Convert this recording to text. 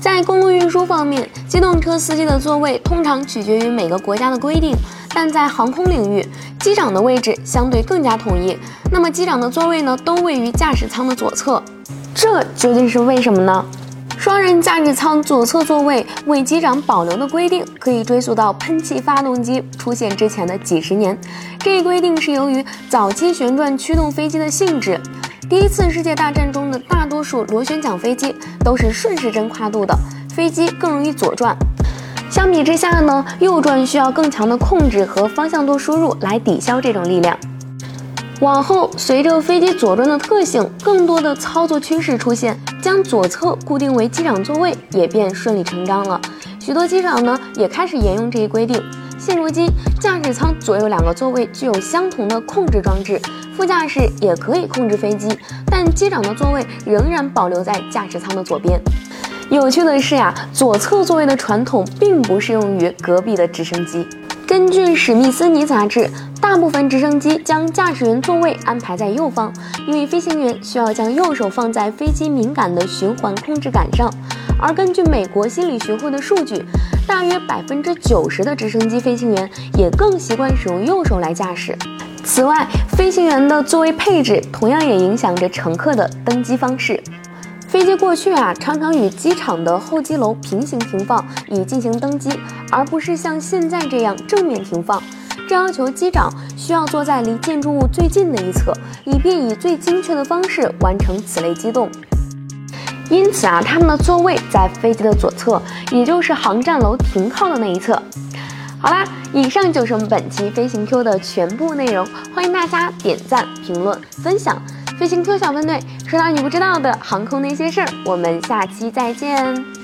在公路运输方面，机动车司机的座位通常取决于每个国家的规定，但在航空领域，机长的位置相对更加统一。那么，机长的座位呢，都位于驾驶舱的左侧，这究竟是为什么呢？双人驾驶舱左侧座位为机长保留的规定，可以追溯到喷气发动机出现之前的几十年。这一规定是由于早期旋转驱动飞机的性质。第一次世界大战中的大数螺旋桨飞机都是顺时针跨度的，飞机更容易左转。相比之下呢，右转需要更强的控制和方向舵输入来抵消这种力量。往后，随着飞机左转的特性，更多的操作趋势出现，将左侧固定为机长座位也便顺理成章了。许多机长呢也开始沿用这一规定。现如今，驾驶舱左右两个座位具有相同的控制装置。副驾驶也可以控制飞机，但机长的座位仍然保留在驾驶舱的左边。有趣的是呀，左侧座位的传统并不适用于隔壁的直升机。根据史密斯尼杂志，大部分直升机将驾驶员座位安排在右方，因为飞行员需要将右手放在飞机敏感的循环控制杆上。而根据美国心理学会的数据，大约百分之九十的直升机飞行员也更习惯使用右手来驾驶。此外，飞行员的座位配置同样也影响着乘客的登机方式。飞机过去啊，常常与机场的候机楼平行停放，以进行登机，而不是像现在这样正面停放。这要求机长需要坐在离建筑物最近的一侧，以便以最精确的方式完成此类机动。因此啊，他们的座位在飞机的左侧，也就是航站楼停靠的那一侧。好啦，以上就是我们本期飞行 Q 的全部内容，欢迎大家点赞、评论、分享。飞行 Q 小分队，说到你不知道的航空那些事儿，我们下期再见。